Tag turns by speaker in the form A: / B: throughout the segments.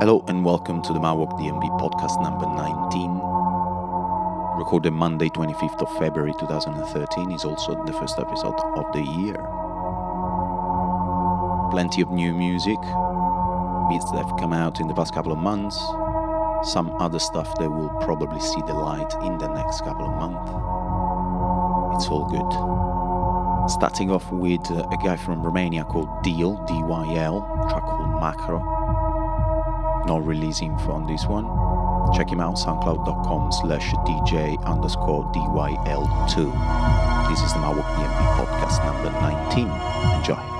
A: Hello and welcome to the Mawok DNB podcast number 19. Recorded Monday, 25th of February 2013, is also the first episode of the year. Plenty of new music, beats that have come out in the past couple of months, some other stuff that will probably see the light in the next couple of months. It's all good. Starting off with uh, a guy from Romania called Deal, D-Y-L, track called Macro no release info on this one. Check him out, soundcloud.com slash DJ underscore DYL2. This is the Mawok DNB podcast number 19. Enjoy.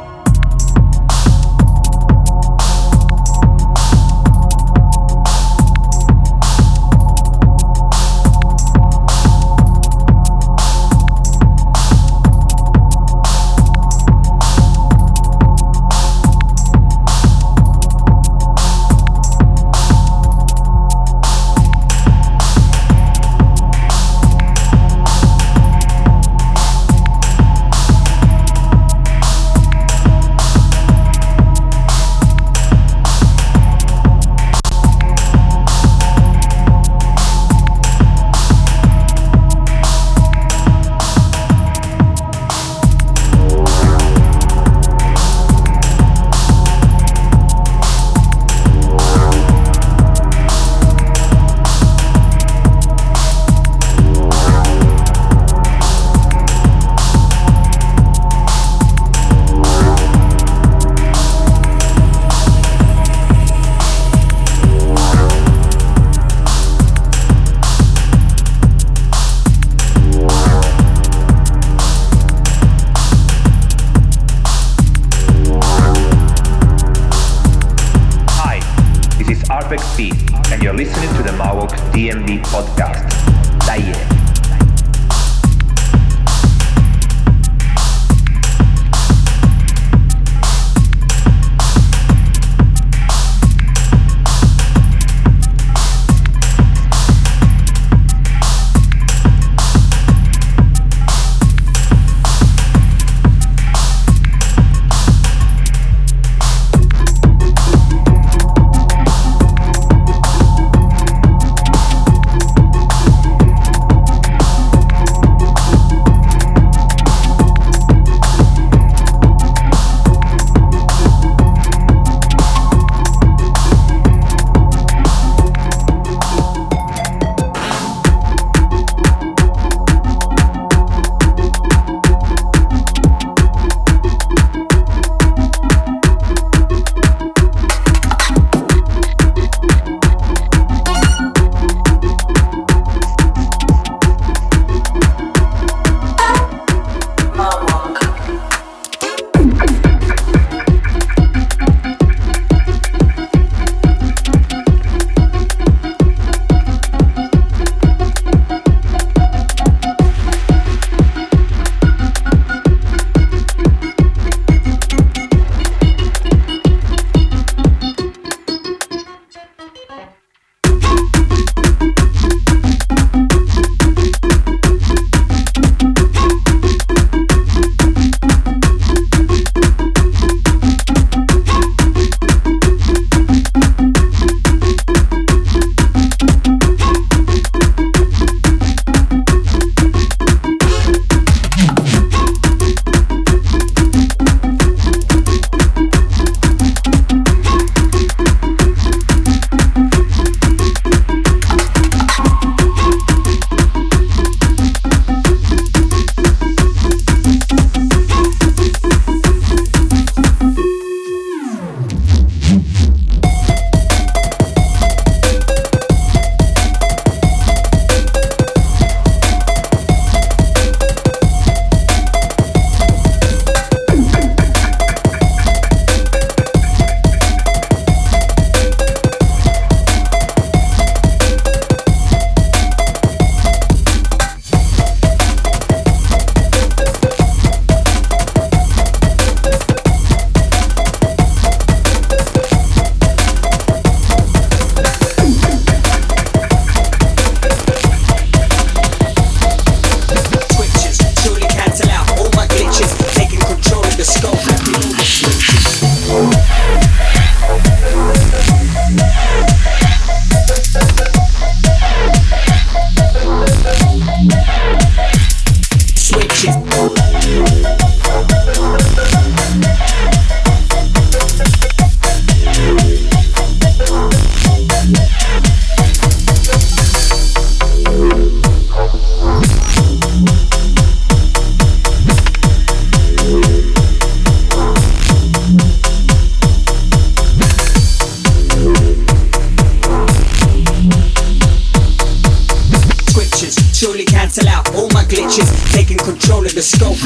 B: Cancel out all my glitches. Taking control of the scope.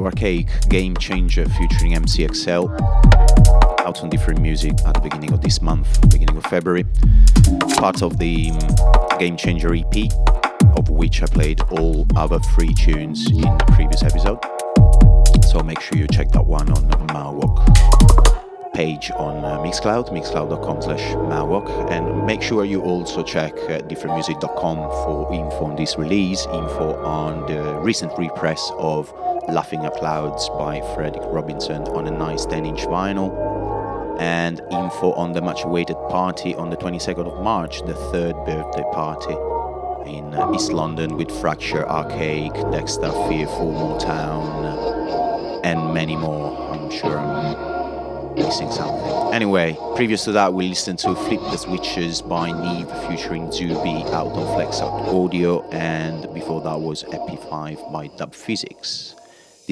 B: Archaic
A: game Changer featuring MCXL out on different music at the beginning of this month, beginning of February. Part of the um, Game Changer EP, of which I played all other three tunes in the previous episode. So make sure you check that one on Marwalk page on uh, Mixcloud, mixcloud.com slash Marwalk. And make sure you also check uh, differentmusic.com for info on this release, info on the recent repress of Laughing Up Clouds by Frederick Robinson on a nice 10 inch vinyl. And info on the much awaited party on the 22nd of March, the third birthday party in uh, East London with Fracture, Archaic, Dexter, Fearful, Motown, and many more. I'm sure I'm missing something. Anyway, previous to that, we listened to Flip the Switches by Neve featuring Zubi out on Flex Out Audio, and before that was Epi 5 by Dub Phizix.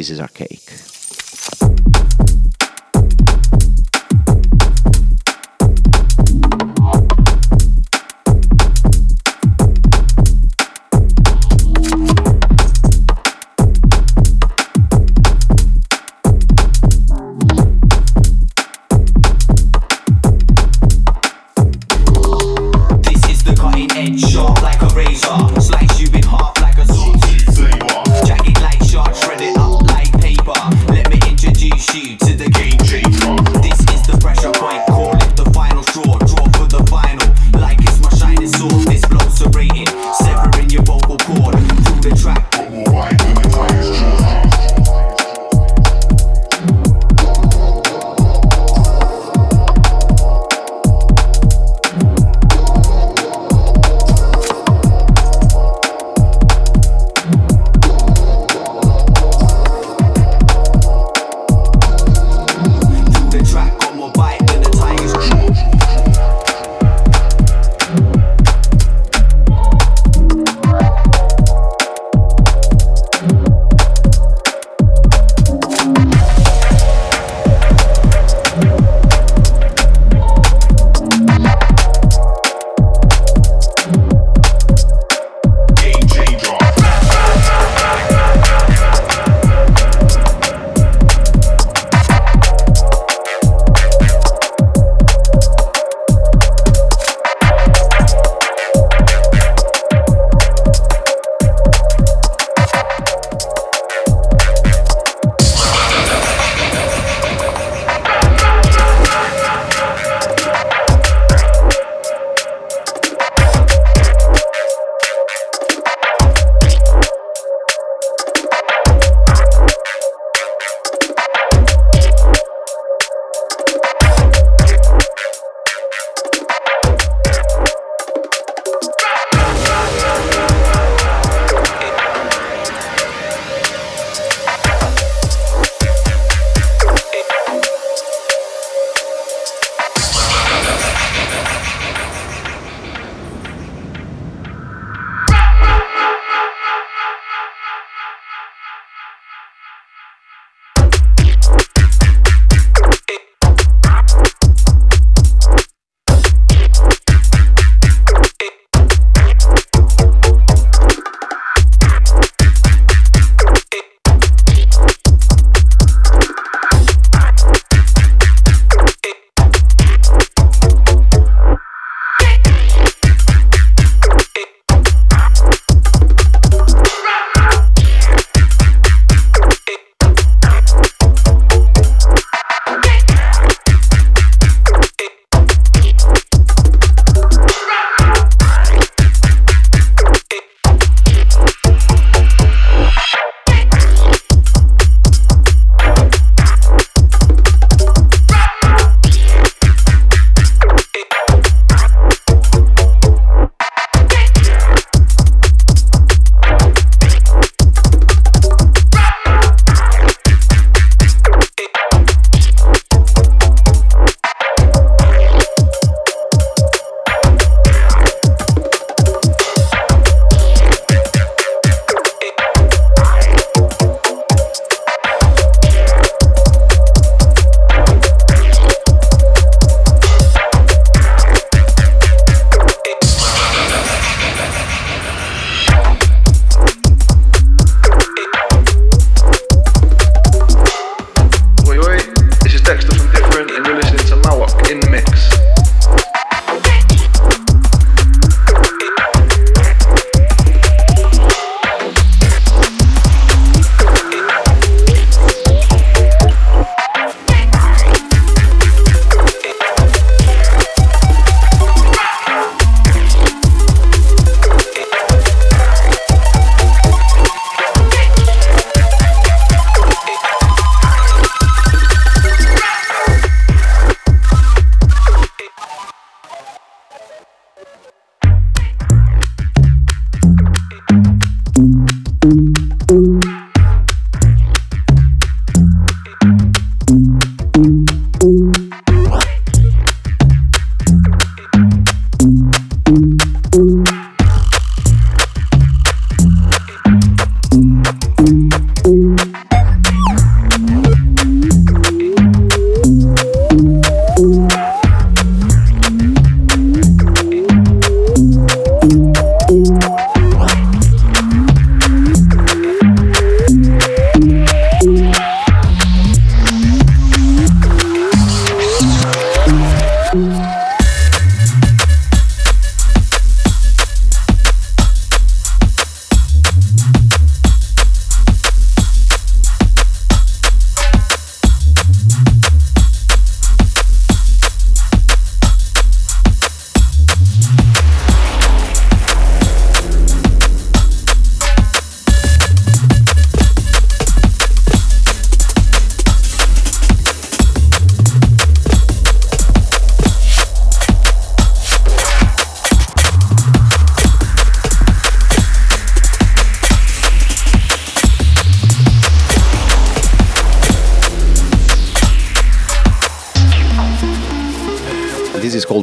A: This is archaic.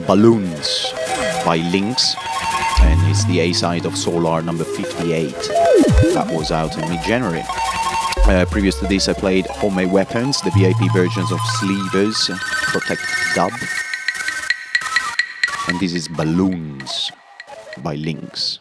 A: Balloons by Lynx, and it's the A side of Solar number 58. That was out in mid January. Uh, previous to this, I played Homemade Weapons, the VIP versions of Sleevers, Protect Dub, and this is Balloons by Lynx.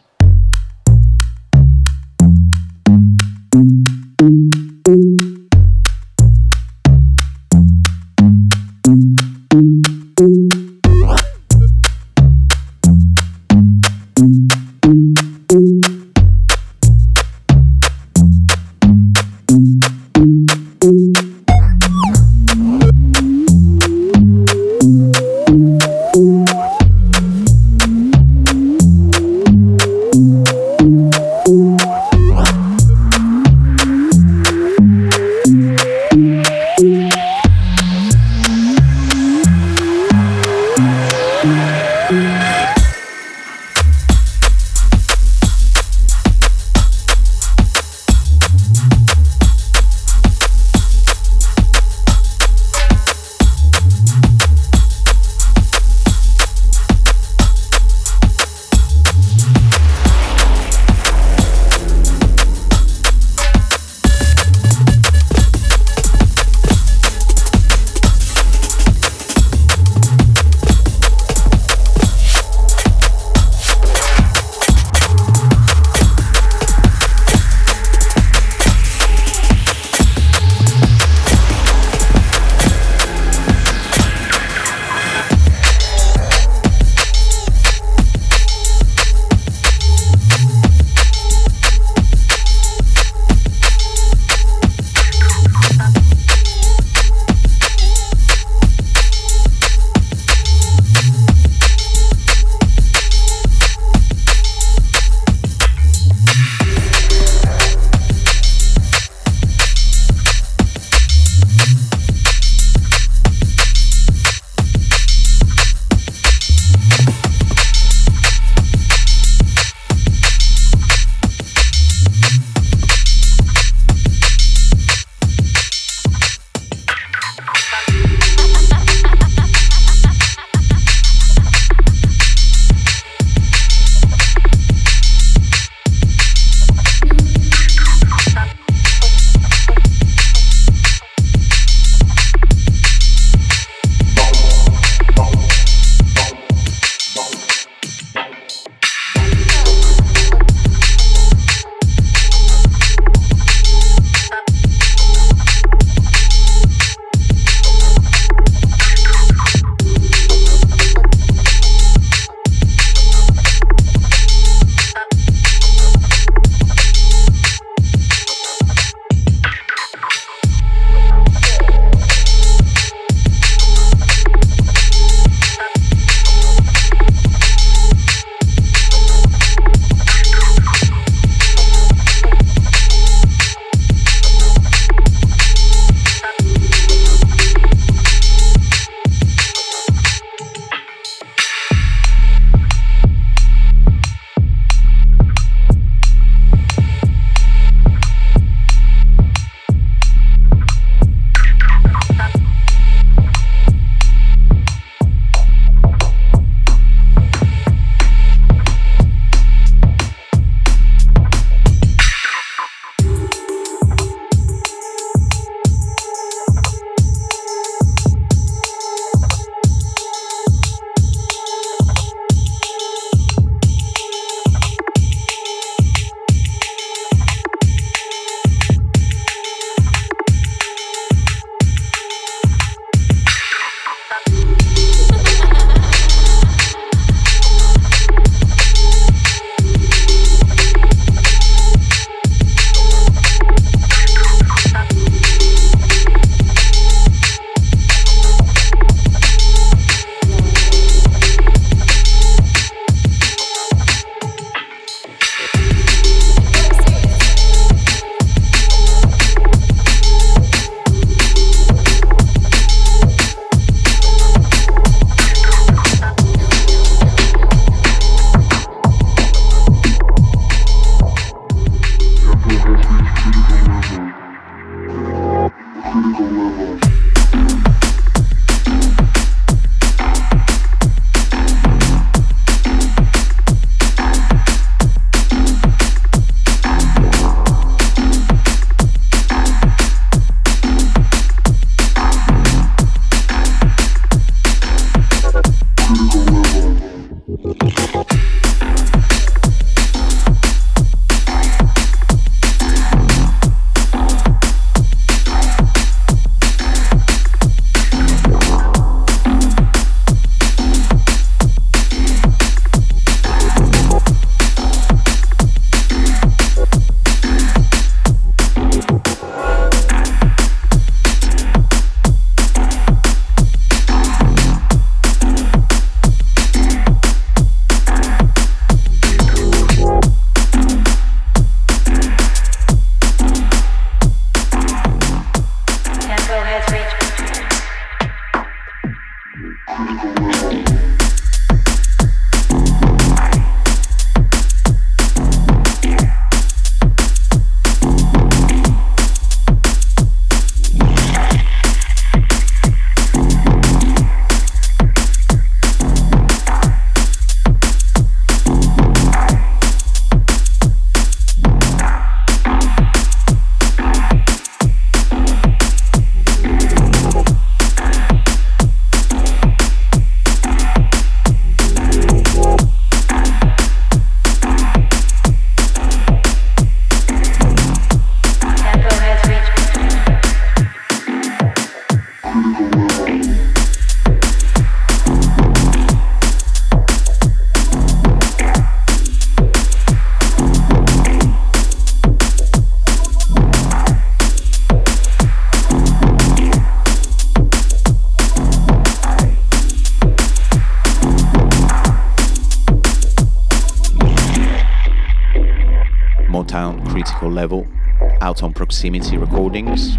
A: Proximity Recordings.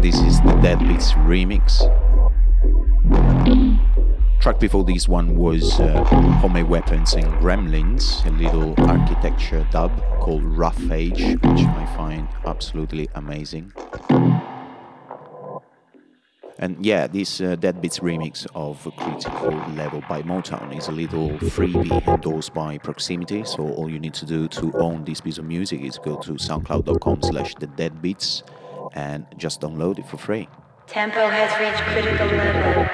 A: This is the Dead Beats remix. Track before this one was uh, Homemade Weapons and Gremlins, a little architecture dub called Rough Age, which I find absolutely amazing. And yeah, this uh, Dead Beats remix of Critical Level by Motown is a little freebie endorsed by Proximity. So all you need to do to own this piece of music is go to soundcloud.com slash the Dead Beats and just download it for free.
C: Tempo has reached critical level.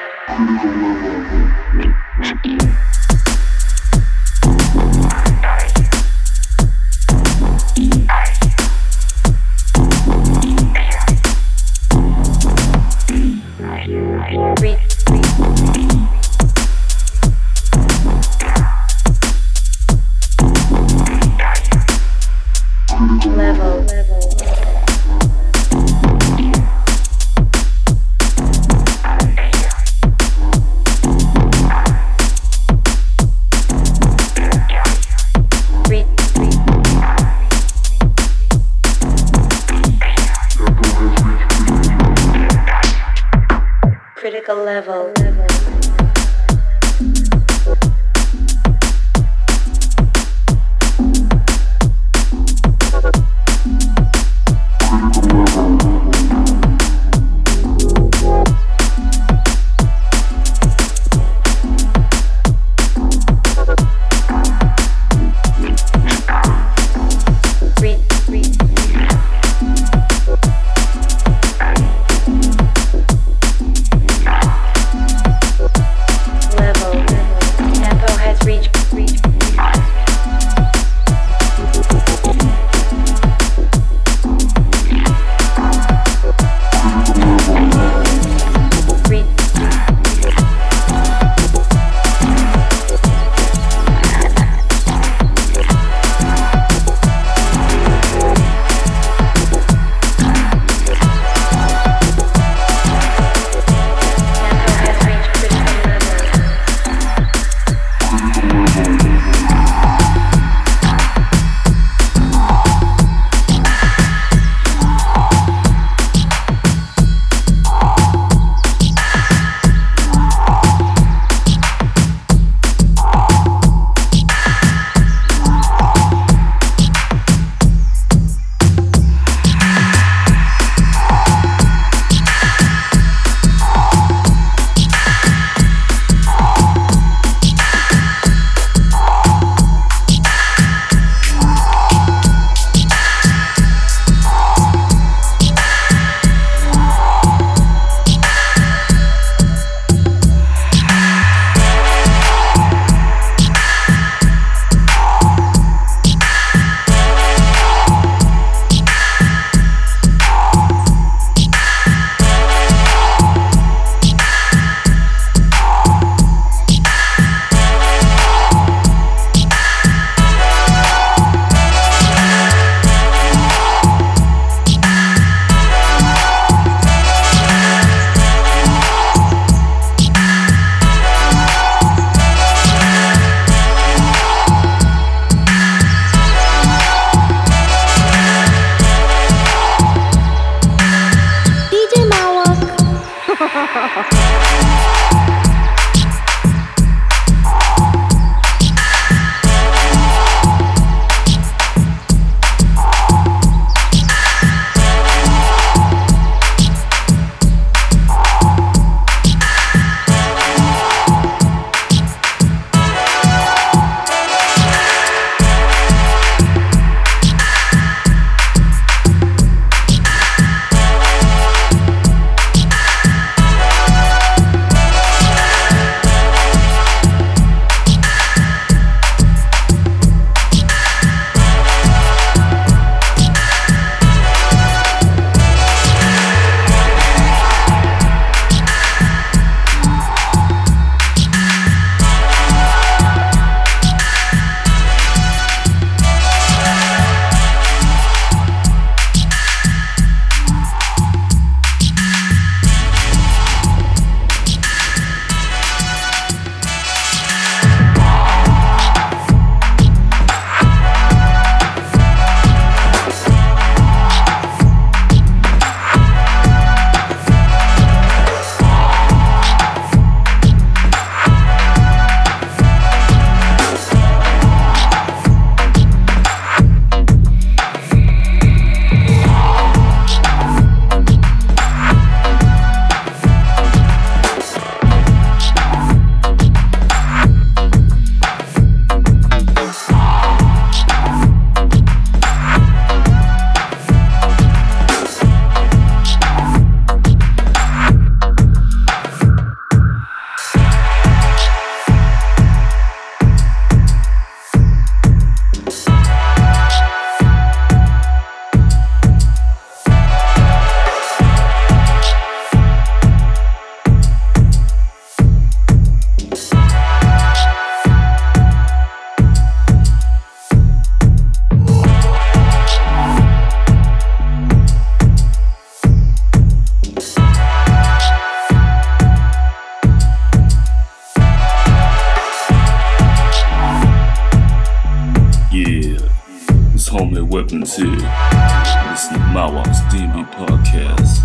D: Homely weapon 2. Listen to Mawok's DB podcast.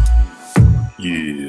D: Yeah.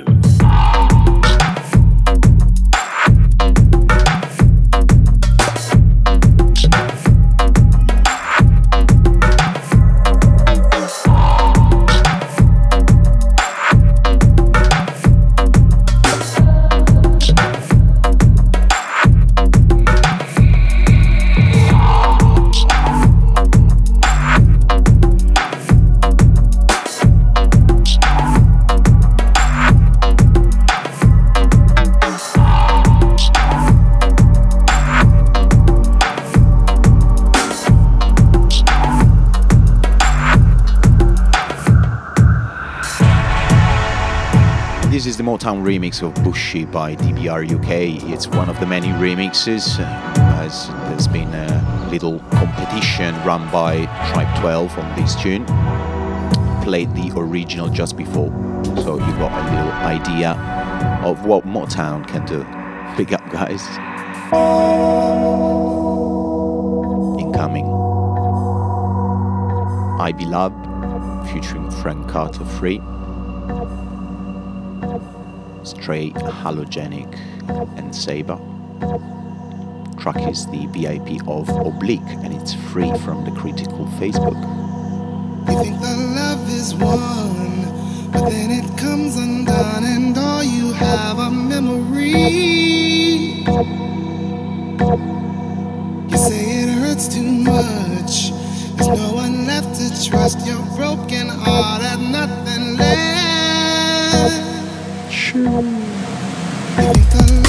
A: Remix of Bushy by DBR UK. It's one of the many remixes, uh, as there's been a little competition run by Tribe 12 on this tune. Played the original just before, so you got a little idea of what Motown can do. Big up, guys. Incoming. I Be Loved, featuring Frank Carter Free. Halogenic, and Saber. Track is the VIP of Oblique and it's free from the Critical Facebook.
E: You think the love is but then it comes undone, and all you have. You say it hurts too much. There's no one left to trust. Your broken You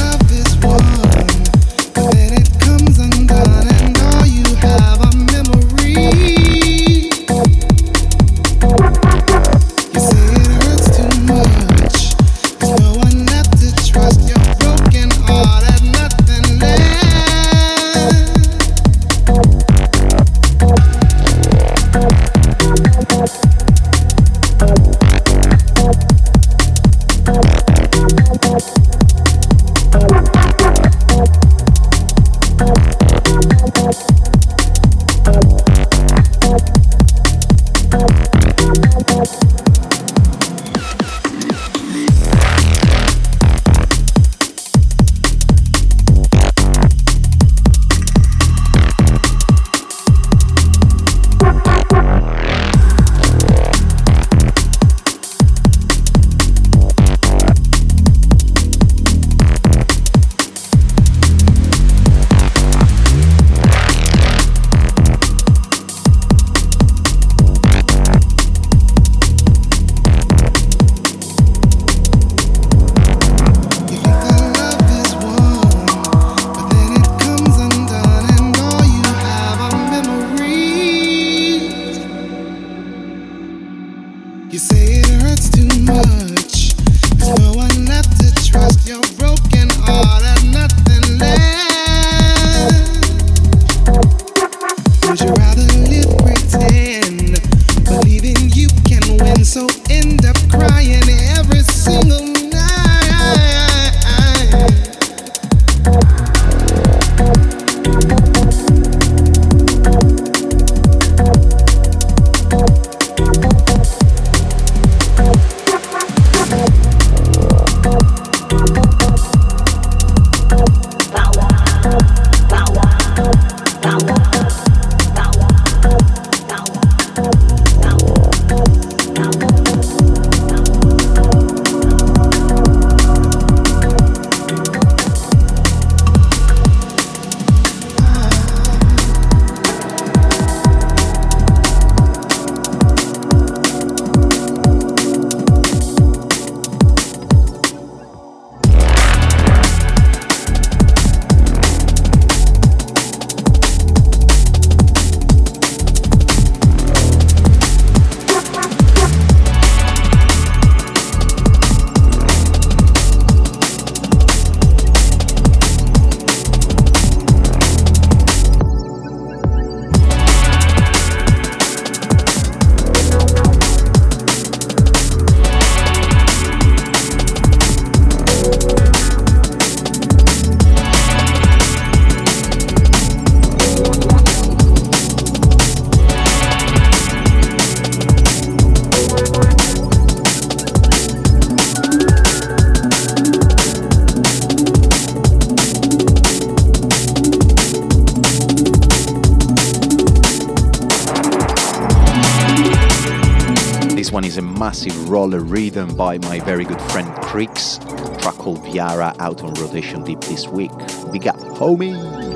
A: roller rhythm by my very good friend Creeks, track called Viara out on Rotation Deep this week. Big up, homie!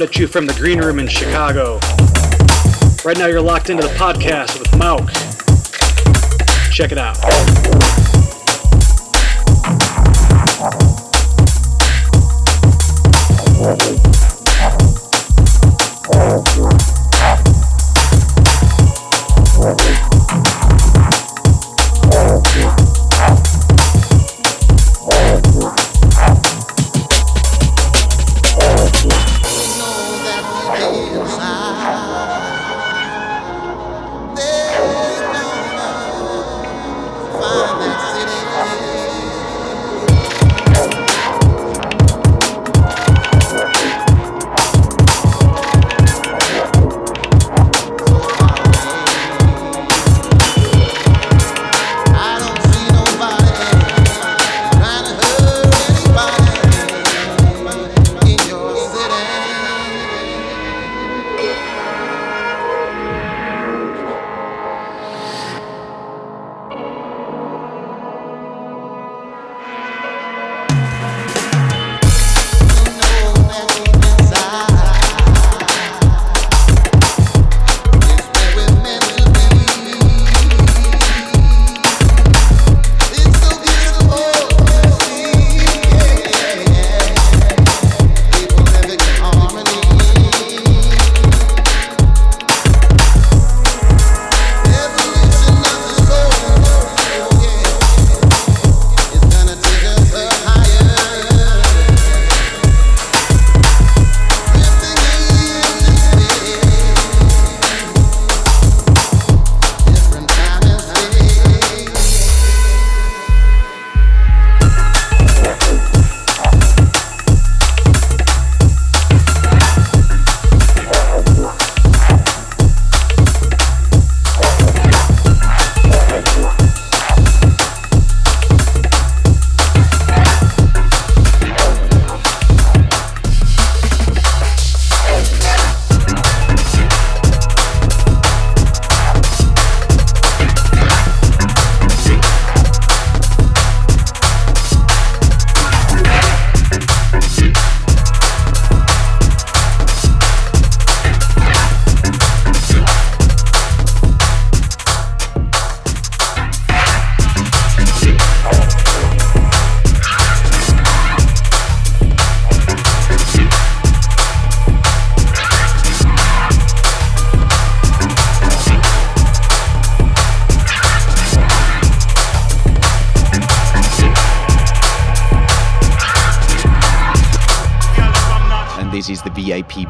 F: Coming at you from the green room in Chicago. Right now, you're locked into the podcast with Mauk. Check it out.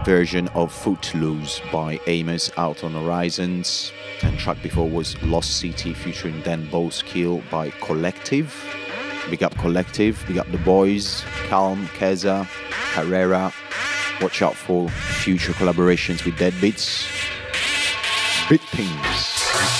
A: Version of Footloose by Amos out on Horizons. And track before was Lost City featuring Dan Bowskill by Collective. Big up Collective, big up the boys, Calm, Keza, Carrera. Watch out for future collaborations with Deadbeats. Big things.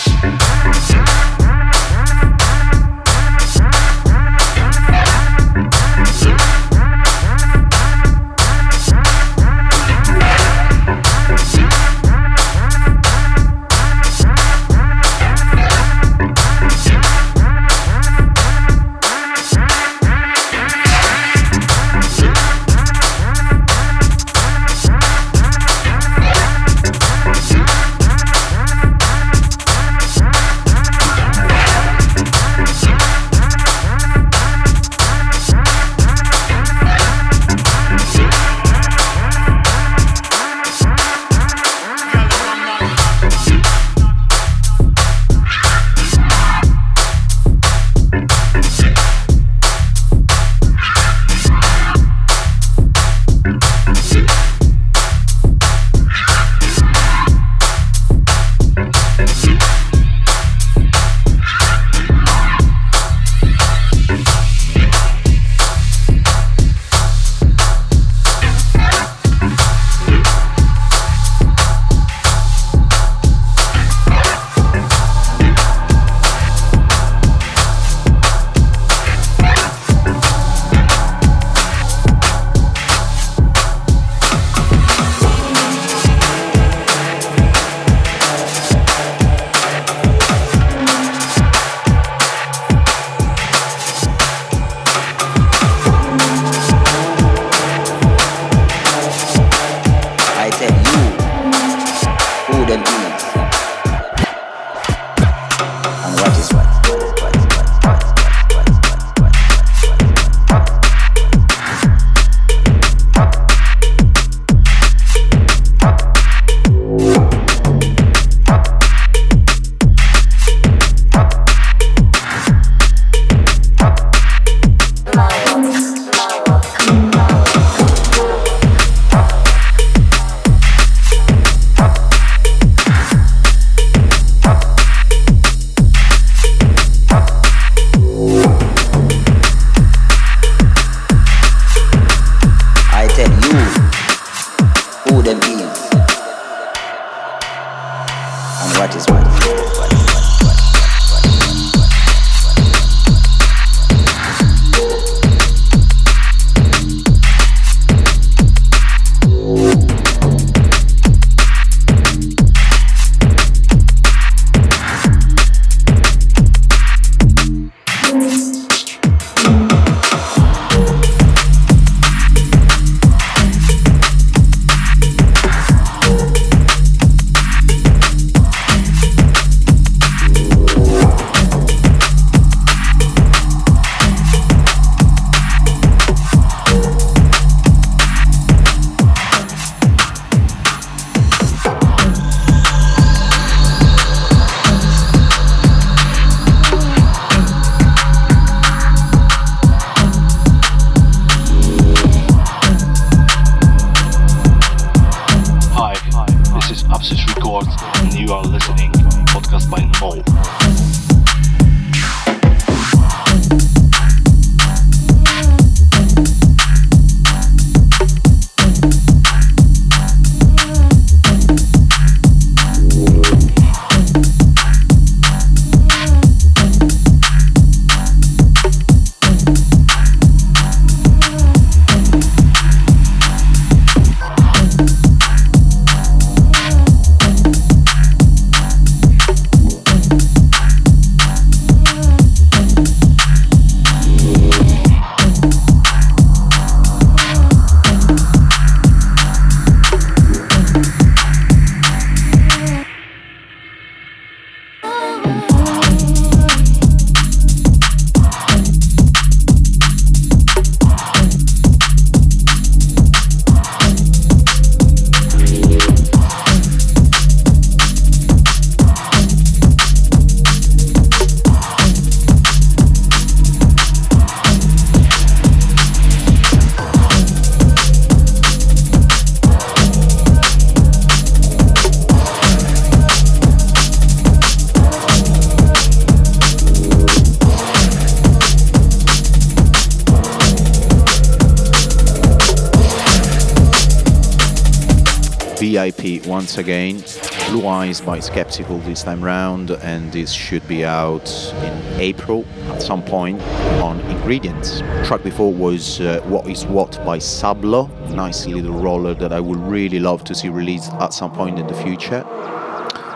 A: Once again. Blue Eyes by Skeptical this time round, and this should be out in April at some point on Ingredients. Track before was uh, What Is What by Sablo, nice little roller that I would really love to see released at some point in the future.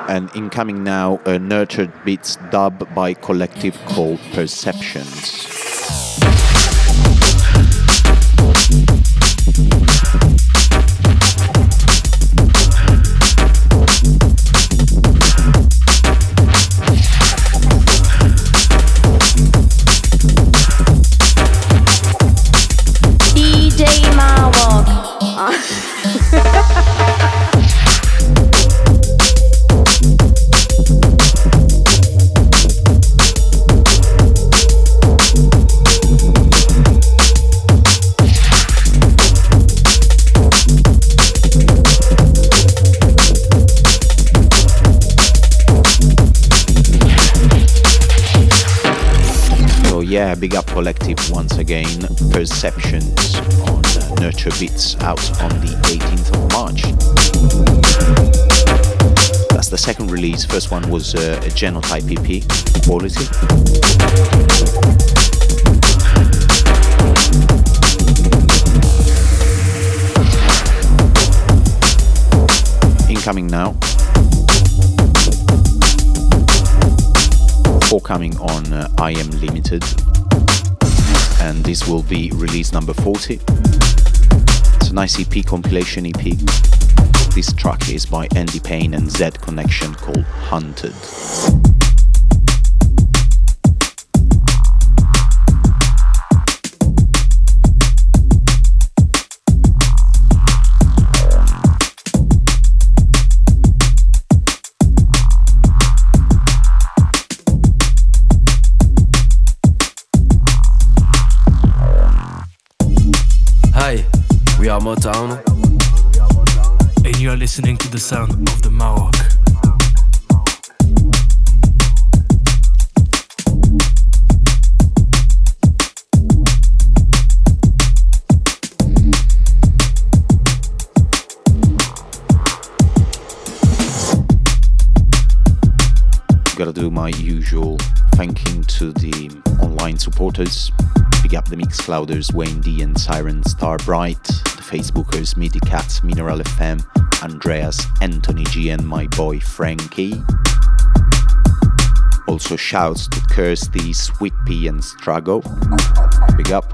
A: And incoming now, a Nurtured Beats dub by Collective called Perceptions. Big up collective once again. Perceptions on Nurture Beats out on the 18th of March. That's the second release. First one was uh, a Genotype EP, Quality. Incoming now. Forthcoming on uh, I Am Limited and this will be release number 40. It's a nice EP, compilation EP. This track is by Andy Payne and Z Connection called Hunted.
G: Motown. And you are listening to the sound of the Mawok.
A: gotta do my usual thanking to the online supporters. Big up the Mixclouders, Wayne D and Siren Starbright, the Facebookers, Midi Cats, Mineral FM, Andreas, Anthony G, and my boy Frankie. Also shouts to Kirsty, Sweetpea, and Strago. Big up.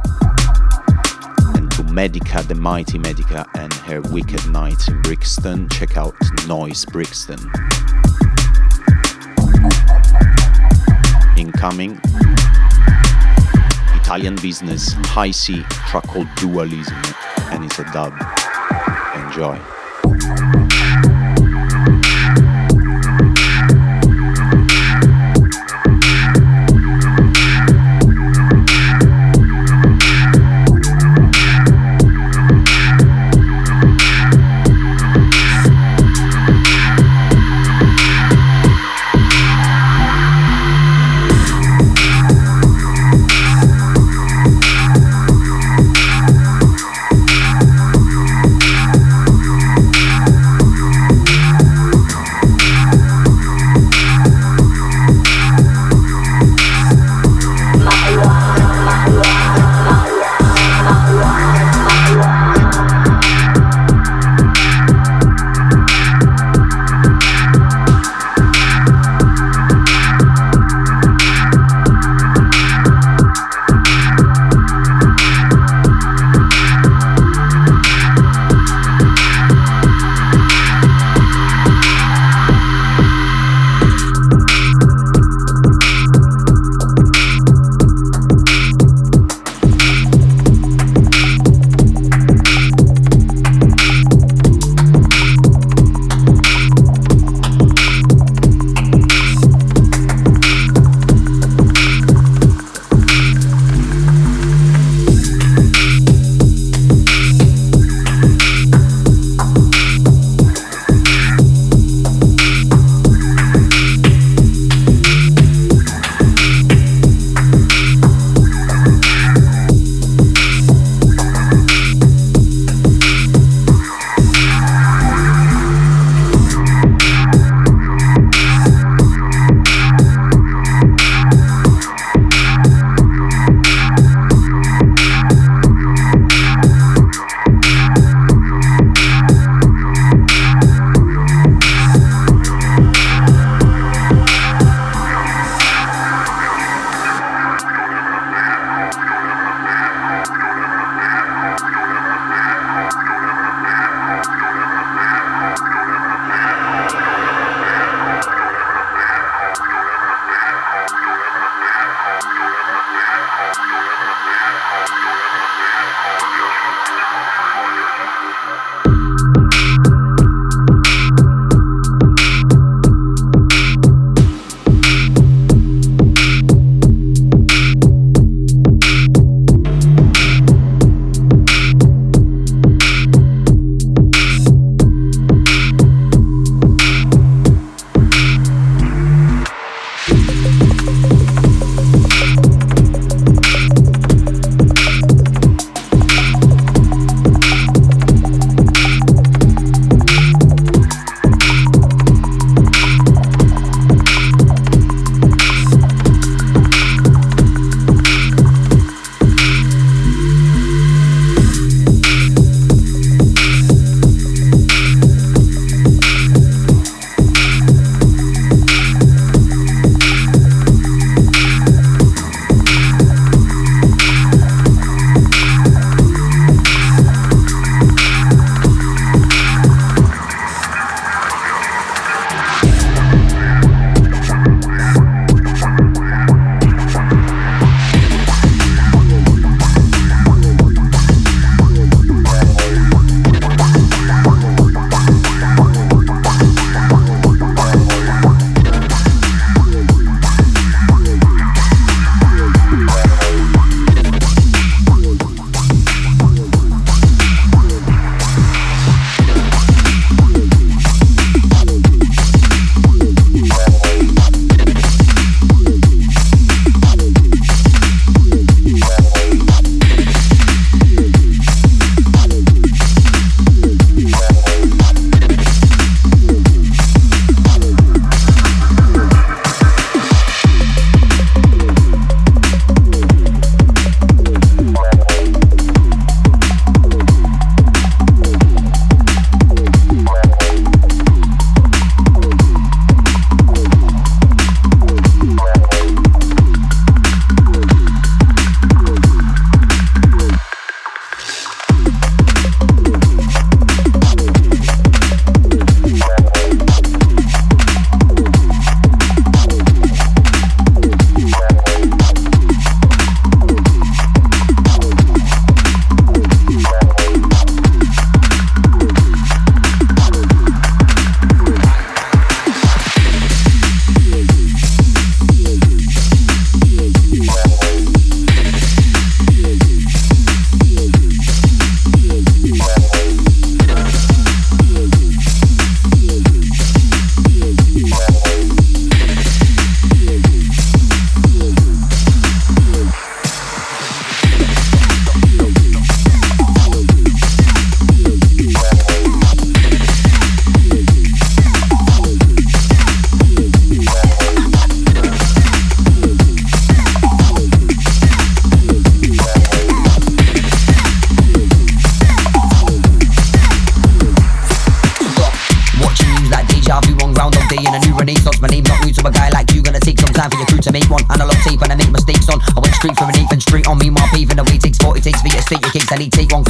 A: And to Medica, the mighty Medica, and her Wicked Nights in Brixton. Check out Noise Brixton. Incoming. Italian business, high C, track called Dualism, and it's a dub. Enjoy.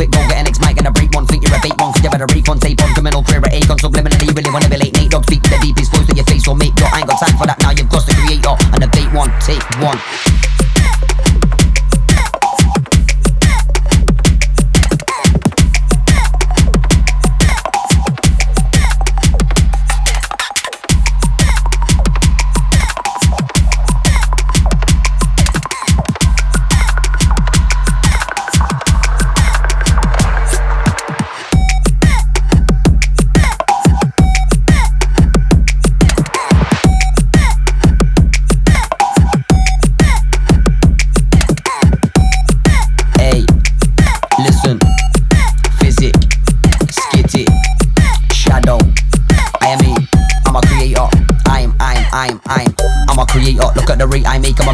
H: Quick get an X mic and a break one. Think you're a bait one. Cause you better recon tape on. Criminal career at Acon. Subliminally, really wanna be late. Nate dog speak to the deepest close to your face or make your. I ain't got time for that now. You've got to create your. And a bait one, take one.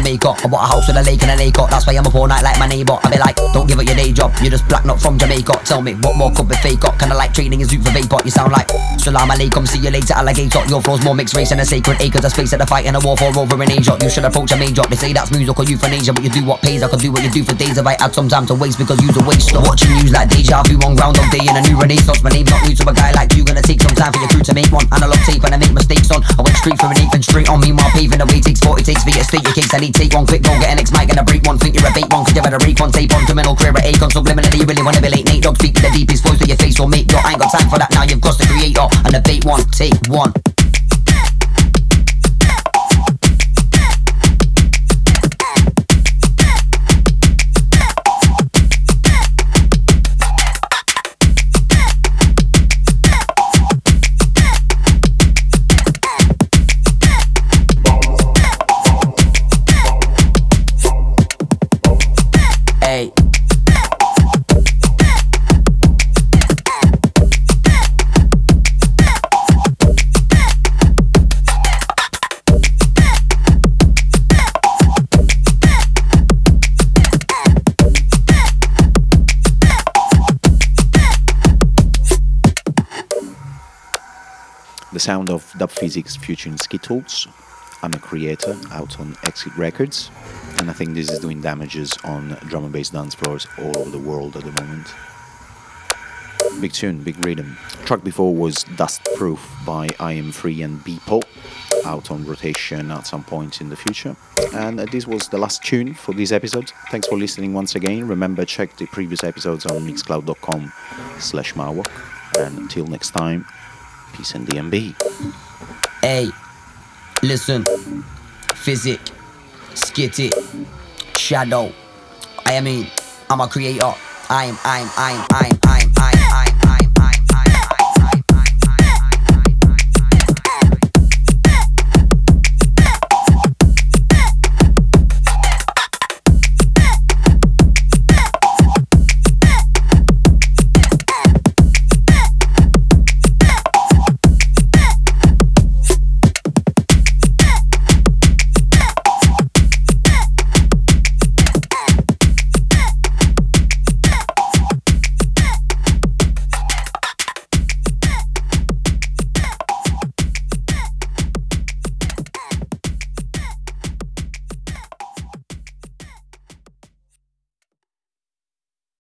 H: Rate I a bought a house with a lake and an acre. That's why I'm up all night like my neighbor. I be like, don't give up your day job. You're just black, not from Jamaica. Tell me, what more could be fake up? Kinda like trading is zoot for vapor. You sound like Salam alaikum, see you later, alligator. Your flow's more mixed race and a sacred acres of space at a fight and a war for over in Asia. You should approach a major. They say that's music or euthanasia, but you do what pays. I can do what you do for days if I had some time to waste because you's a waster. Watching news like deja vu on Groundhog Day in a new renaissance. My name's not new to a guy like you. Gonna take some time for your crew to make one. Analog tape and I make mistakes on. I went straight for an eighth and straight on me. My paving the way takes 40 takes for you to state your case. I need take one quick go get an X mic and a break one. Think you're a bait one. Cause you better rake one tape on. Criminal career at Acon. Subliminally, you really wanna be late. Nate dog speak to the deepest voice to your face or make your. I ain't got time for that now. You've to create your. And a bait one, take one.
A: Sound of Dub Phizix featuring Skittles. I'm a creator out on Exit Records, and I think this is doing damages on drum and bass dance floors all over the world at the moment. Big tune, big rhythm. Track before was Dust Proof by I Am Free and Beeple, out on rotation at some point in the future. And uh, this was the last tune for this episode. Thanks for listening once again. Remember, check the previous episodes on mixcloud.com slash marwalk. And until next time, peace and DNB.
H: Hey, listen, physic, skit it, shadow. I mean, I'm a creator. I'm, I'm, I'm, I'm, I'm, I'm, I'm.